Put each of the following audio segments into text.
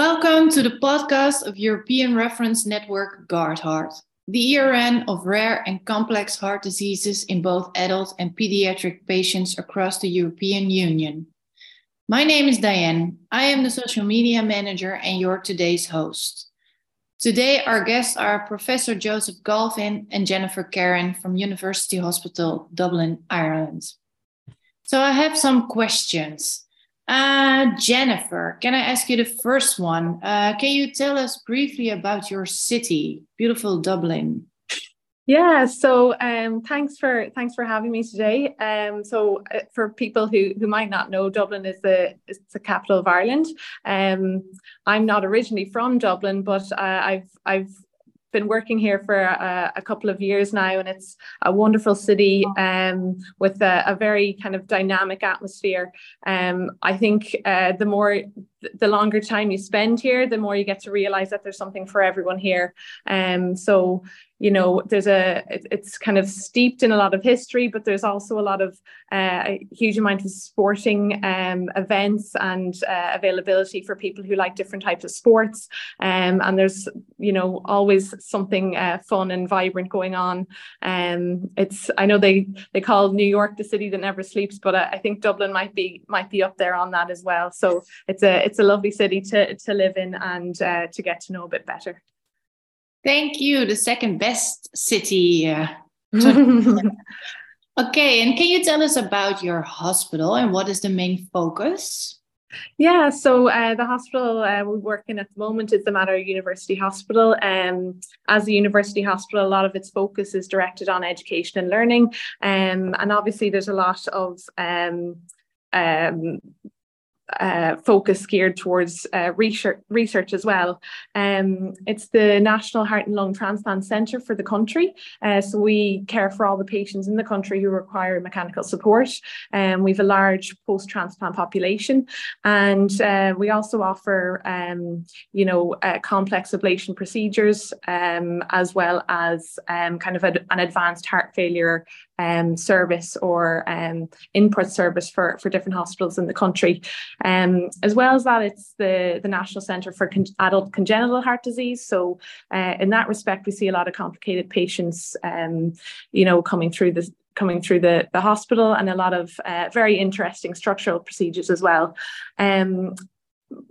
Welcome to the podcast of European Reference Network GUARD-Heart, the ERN of rare and complex heart diseases in both adult and pediatric patients across the European Union. My name is Diane. I am the social media manager and your today's host. Today, our guests are Professor Joseph Galvin and Jennifer Carron from University Hospital, Dublin, Ireland. So I have some questions. Uh, Jennifer, can I ask you the first one? Uh, can you tell us briefly about your city, beautiful Dublin? Yeah, so um, thanks for thanks for having me today. Um, so uh, for people who who might not know, Dublin is the is the capital of Ireland. Um, I'm not originally from Dublin, but uh, I've I've been working here for a, a, couple of years now, and it's a wonderful city um, with a, a, very kind of dynamic atmosphere. Um, I think uh, the more, the longer time you spend here, the more you get to realize that there's something for everyone here. Um, so you know there's a it's kind of steeped in a lot of history but there's also a lot of uh, a huge amount of sporting um, events and uh, availability for people who like different types of sports. Um, and there's you know always something uh, fun and vibrant going on. Um, it's I know they they call New York the city that never sleeps but I, I think Dublin might be might be up there on that as well. So it's a it's a lovely city to to live in and uh, to get to know a bit better Thank you. The second best city. Uh, okay, and can you tell us about your hospital and what is the main focus? Yeah, so uh, the hospital uh, we work in at the moment is the Mater University Hospital. Um, as a university hospital, a lot of its focus is directed on education and learning, um, and obviously there's a lot of um, um, uh, focus geared towards uh, research, research as well. Um, it's the National Heart and Lung Transplant Centre for the country. Uh, so we care for all the patients in the country who require mechanical support. Um, we have a large post-transplant population. And uh, we also offer, um, you know, uh, complex ablation procedures um, as well as um, kind of a, an advanced heart failure um, service or input service for, for different hospitals in the country. Um, as well as that, it's the, the National Centre for Con- Adult Congenital Heart Disease. So, uh, in that respect, we see a lot of complicated patients, um, you know, coming through the coming through the, the hospital and a lot of uh, very interesting structural procedures as well. Um,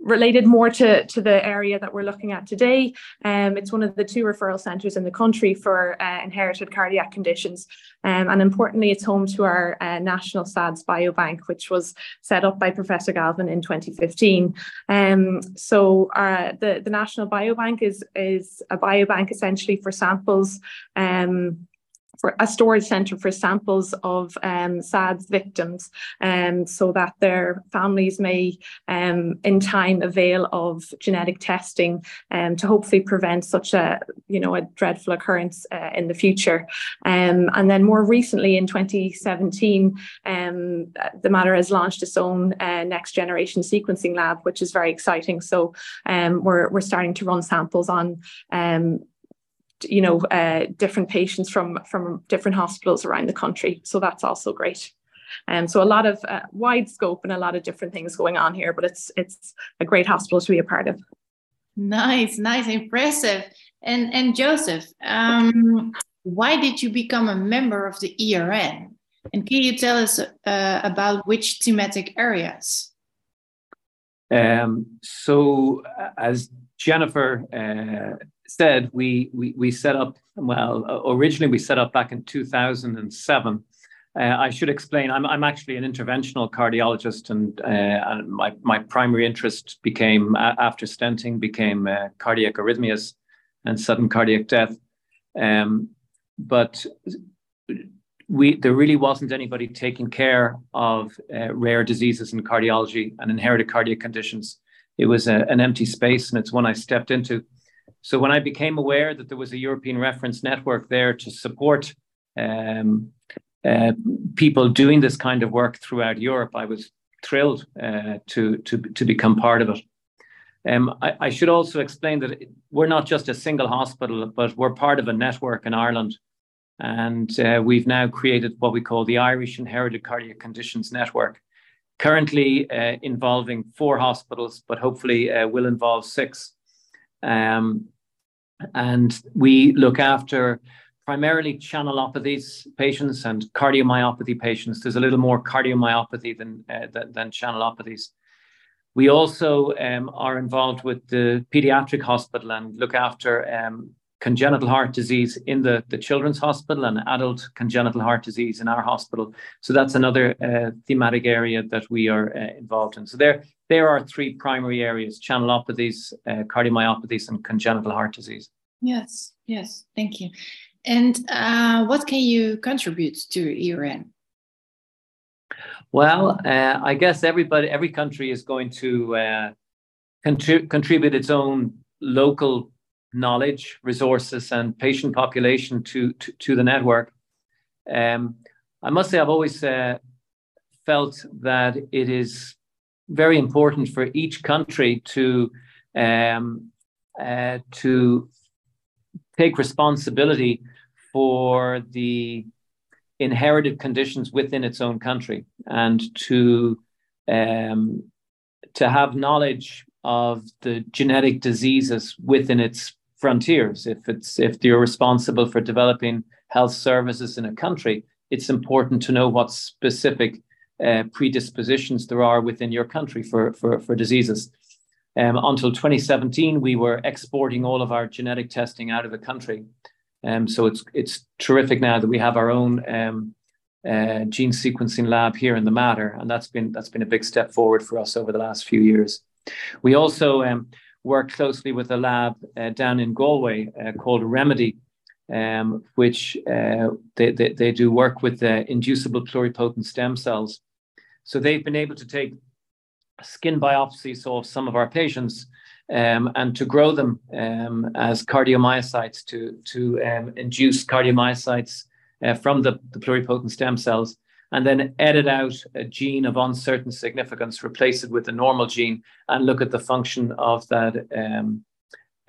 related more to, to the area that we're looking at today. Um, it's one of the two referral centres in the country for uh, inherited cardiac conditions. Um, and importantly, it's home to our uh, National SADS Biobank, which was set up by Professor Galvin in 2015. Um, so uh, the, the National Biobank is, is a biobank essentially for samples um, for a storage centre for samples of um, SADS victims um, so that their families may um, in time avail of genetic testing um, to hopefully prevent such a you know a dreadful occurrence uh, in the future. Um, and then more recently in 2017 um, the Mater has launched its own uh, next generation sequencing lab which is very exciting. So um, we're, we're starting to run samples on you know, uh, different patients from from different hospitals around the country. So that's also great. And um, so a lot of uh, wide scope and a lot of different things going on here, but it's it's a great hospital to be a part of. Nice, nice, impressive. And and Joseph, um, why did you become a member of the ERN? And can you tell us uh, about which thematic areas? Um, so, uh, as Jennifer uh, said, we, we, we set up, well, originally we set up back in 2007. Uh, I should explain, I'm, I'm actually an interventional cardiologist, and, uh, and my, my primary interest became, after stenting, became uh, cardiac arrhythmias and sudden cardiac death. Um, but we, there really wasn't anybody taking care of uh, rare diseases in cardiology and inherited cardiac conditions. It was a, an empty space, and it's one I stepped into. So when I became aware that there was a European reference network there to support um, uh, people doing this kind of work throughout Europe, I was thrilled uh, to, to, to become part of it. Um, I, I, should also explain that we're not just a single hospital, but we're part of a network in Ireland. And uh, we've now created what we call the Irish Inherited Cardiac Conditions Network. currently uh, involving four hospitals, but hopefully uh, will involve six. Um, and we look after primarily channelopathies patients and cardiomyopathy patients. There's a little more cardiomyopathy than, uh, than, than, channelopathies. We also um, are involved with the pediatric hospital and look after um, congenital heart disease in the, the children's hospital and adult congenital heart disease in our hospital. So that's another uh, thematic area that we are uh, involved in. So there, there are three primary areas, channelopathies, uh, cardiomyopathies, and congenital heart disease. Yes, yes, thank you. And uh, what can you contribute to ERN? Well, uh, I guess everybody, every country is going to uh, contribute its own local knowledge, resources, and patient population to to, to the network. Um, I must say, I've always uh, felt that it is very important for each country to um, uh, to take responsibility for the inherited conditions within its own country and to um, to have knowledge of the genetic diseases within its frontiers. If it's if you're responsible for developing health services in a country, it's important to know what specific uh, predispositions there are within your country for for, for diseases. Um, until 2017, we were exporting all of our genetic testing out of the country. Um, so it's it's terrific now that we have our own um, uh, gene sequencing lab here in the Mater, and that's been that's been a big step forward for us over the last few years. We also um, work closely with a lab uh, down in Galway uh, called REMEDI, um, which uh, they, they, they do work with inducible pluripotent stem cells. So they've been able to take skin biopsies of some of our patients um, and to grow them um, as cardiomyocytes to, to um, induce cardiomyocytes uh, from the, the pluripotent stem cells and then edit out a gene of uncertain significance, replace it with a normal gene, and look at the function of that um,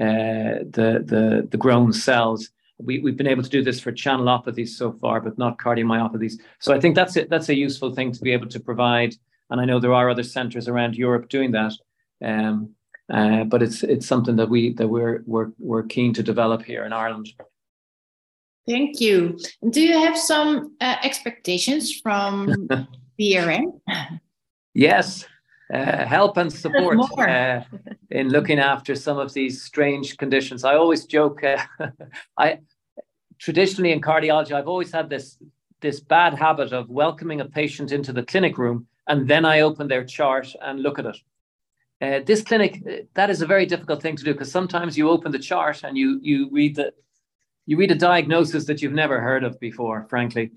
uh, the, the, the grown cells. We, we've been able to do this for channelopathies so far, but not cardiomyopathies. So I think that's it. That's a useful thing to be able to provide. And I know there are other centres around Europe doing that. Um, uh, but it's it's something that we that we're we're we're keen to develop here in Ireland. Thank you. Do you have some uh, expectations from the ERN? Yes, uh, help and support uh, in looking after some of these strange conditions. I always joke. Uh, I traditionally in cardiology, I've always had this this bad habit of welcoming a patient into the clinic room and then I open their chart and look at it. Uh, this clinic, uh, that is a very difficult thing to do because sometimes you open the chart and you you read the you read a diagnosis that you've never heard of before, frankly,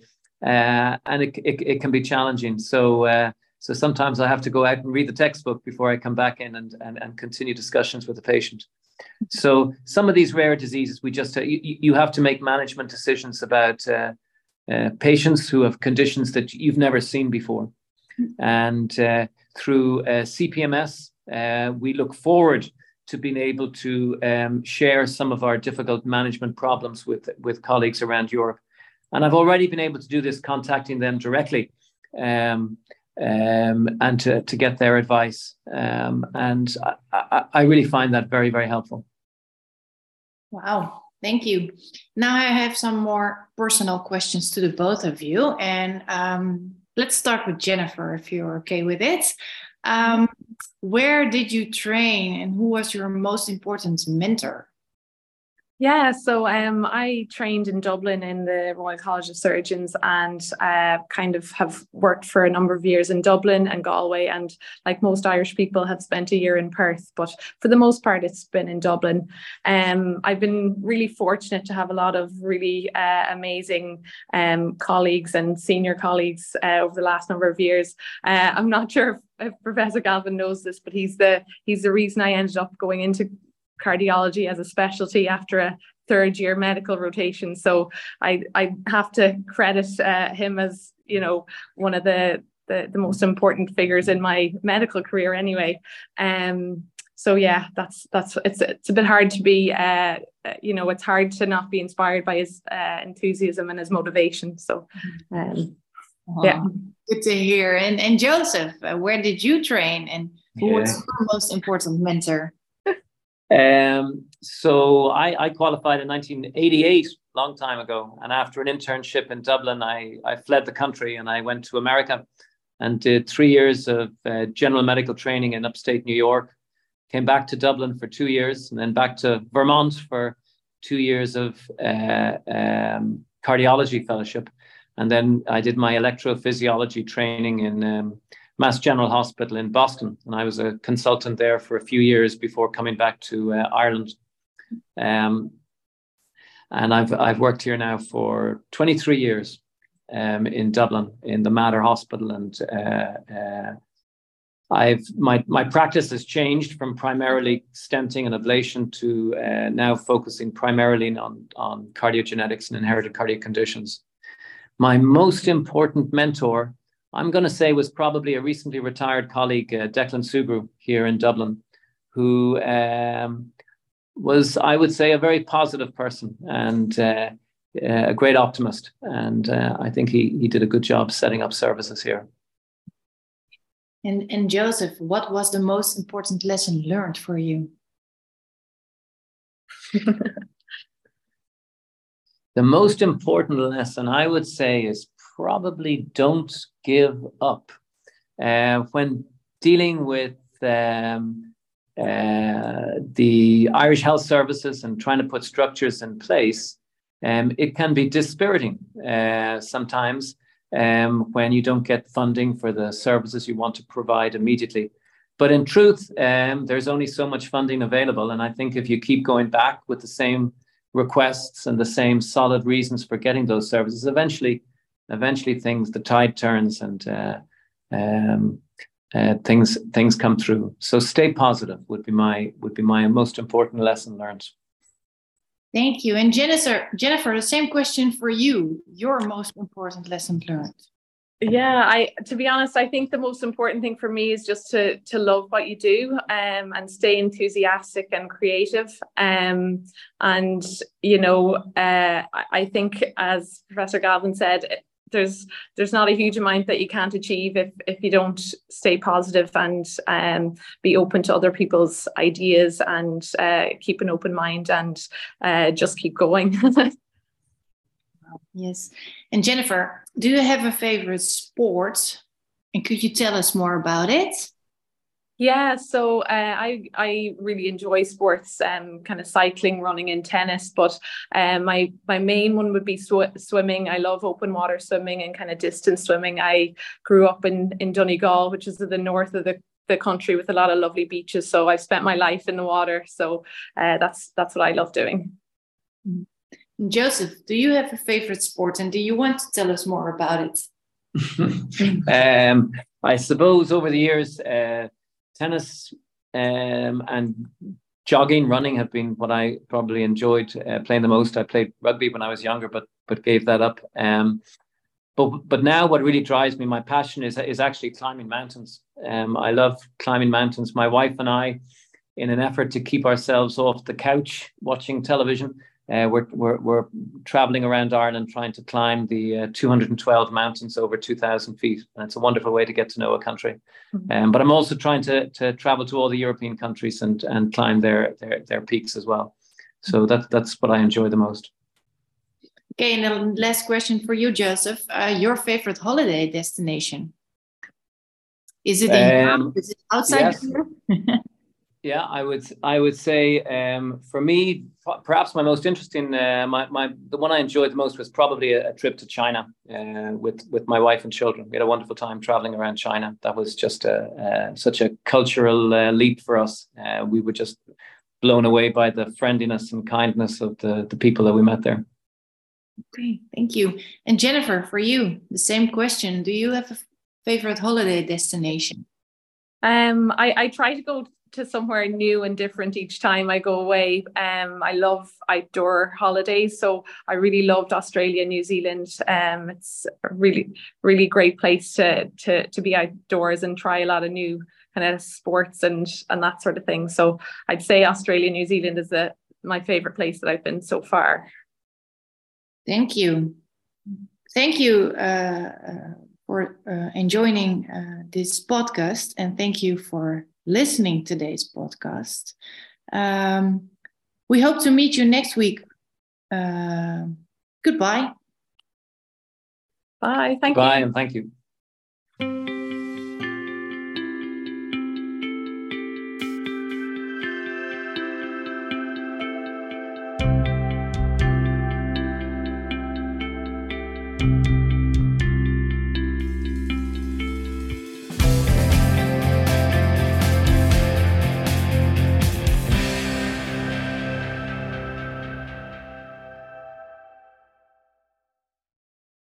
uh, and it, it, it, can be challenging. So, uh, so sometimes I have to go out and read the textbook before I come back in and, and, and continue discussions with the patient. So some of these rare diseases, we just uh, you, you have to make management decisions about uh, uh, patients who have conditions that you've never seen before, and uh, through CPMS, we look forward to being able to um, share some of our difficult management problems with, with colleagues around Europe. And I've already been able to do this contacting them directly um, um, and to, to get their advice. Um, and I, I, I, really find that very, very helpful. Wow, thank you. Now I have some more personal questions to the both of you. And um, let's start with Jennifer, if you're okay with it. Um, where did you train and who was your most important mentor? Yeah, so um, I trained in Dublin in the Royal College of Surgeons and uh, kind of have worked for a number of years in Dublin and Galway. And like most Irish people, have spent a year in Perth, but for the most part, it's been in Dublin. Um, I've been really fortunate to have a lot of really uh, amazing um, colleagues and senior colleagues uh, over the last number of years. Uh, I'm not sure if, if Professor Galvin knows this, but he's the he's the reason I ended up going into cardiology as a specialty after a third year medical rotation. So I I have to credit uh, him as you know one of the, the the most important figures in my medical career anyway. Um. So yeah, that's that's it's it's a bit hard to be uh, uh you know it's hard to not be inspired by his uh, enthusiasm and his motivation. So um, uh-huh. yeah. Good to hear. And and Joseph, uh, where did you train, and who yeah. was your most important mentor? Um, so I, I qualified in 1988, long time ago, and after an internship in Dublin, I I fled the country and I went to America, and did three years of uh, general medical training in upstate New York. Came back to Dublin for two years, and then back to Vermont for two years of uh, um, cardiology fellowship and then I did my electrophysiology training in um, Mass General Hospital in Boston. And I was a consultant there for a few years before coming back to uh, Ireland. Um, and I've, I've worked here now for 23 years um, in Dublin in the Mater Hospital. And uh, uh, I've my, my practice has changed from primarily stenting and ablation to uh, now focusing primarily on, on cardiogenetics and inherited cardiac conditions. My most important mentor, I'm going to say, was probably a recently retired colleague, uh, Declan Sugrue, here in Dublin, who um, was, I would say, a very positive person and uh, uh, a great optimist. And uh, I think he, he did a good job setting up services here. And, and Joseph, what was the most important lesson learned for you? The most important lesson I would say is probably don't give up. Uh, when dealing with um, uh, the Irish Health Services and trying to put structures in place, um, it can be dispiriting uh, sometimes um, when you don't get funding for the services you want to provide immediately. But in truth, um, there's only so much funding available. And I think if you keep going back with the same requests and the same solid reasons for getting those services, eventually, eventually things the tide turns and uh, um, uh, things things come through. So stay positive would be my would be my most important lesson learned. Thank you. And Jennifer, Jennifer, the same question for you. Your most important lesson learned yeah i to be honest i think the most important thing for me is just to to love what you do um, and stay enthusiastic and creative um, and you know uh, i think as professor galvin said there's there's not a huge amount that you can't achieve if if you don't stay positive and um, be open to other people's ideas and uh, keep an open mind and uh, just keep going Yes. And Jennifer, do you have a favorite sport? And could you tell us more about it? Yeah, so uh, I I really enjoy sports, um, kind of cycling, running, and tennis. But um, my my main one would be sw- swimming. I love open water swimming and kind of distance swimming. I grew up in in Donegal, which is in the north of the the country with a lot of lovely beaches. So I've spent my life in the water. So uh, that's that's what I love doing. Mm-hmm. Joseph, do you have a favorite sport and do you want to tell us more about it? um, I suppose over the years, uh, tennis um, and jogging, running have been what I probably enjoyed uh, playing the most. I played rugby when I was younger, but but gave that up. Um, but but now what really drives me, my passion is is actually climbing mountains. Um, I love climbing mountains. My wife and I, in an effort to keep ourselves off the couch watching television, uh, we're, we're, we're traveling around Ireland trying to climb the uh, 212 mountains over 2,000 feet. And it's a wonderful way to get to know a country. Mm-hmm. Um, but I'm also trying to, to travel to all the European countries and, and climb their, their, their peaks as well. So that, that's what I enjoy the most. Okay, and the last question for you, Joseph. Uh, your favorite holiday destination? Is it in um, Is it outside yes. Yeah, I would I would say um, for me, perhaps my most interesting, uh, my, my the one I enjoyed the most was probably a, a trip to China uh, with with my wife and children. We had a wonderful time traveling around China. That was just a, such a cultural uh, leap for us. Uh, we were just blown away by the friendliness and kindness of the the people that we met there. Okay, thank you. And Jennifer, for you, the same question: Do you have a favorite holiday destination? Um, I, I try to go to somewhere new and different each time I go away. Um, I love outdoor holidays, so I really loved Australia, New Zealand. Um, it's a really, really great place to to to be outdoors and try a lot of new kind of sports and and that sort of thing. So I'd say Australia, New Zealand is a my favorite place that I've been so far. Thank you, thank you uh, uh, for uh, enjoying uh, this podcast and thank you for listening today's podcast. Um, we hope to meet you next week. Uh, goodbye. Bye. Thank Bye, you. and thank you.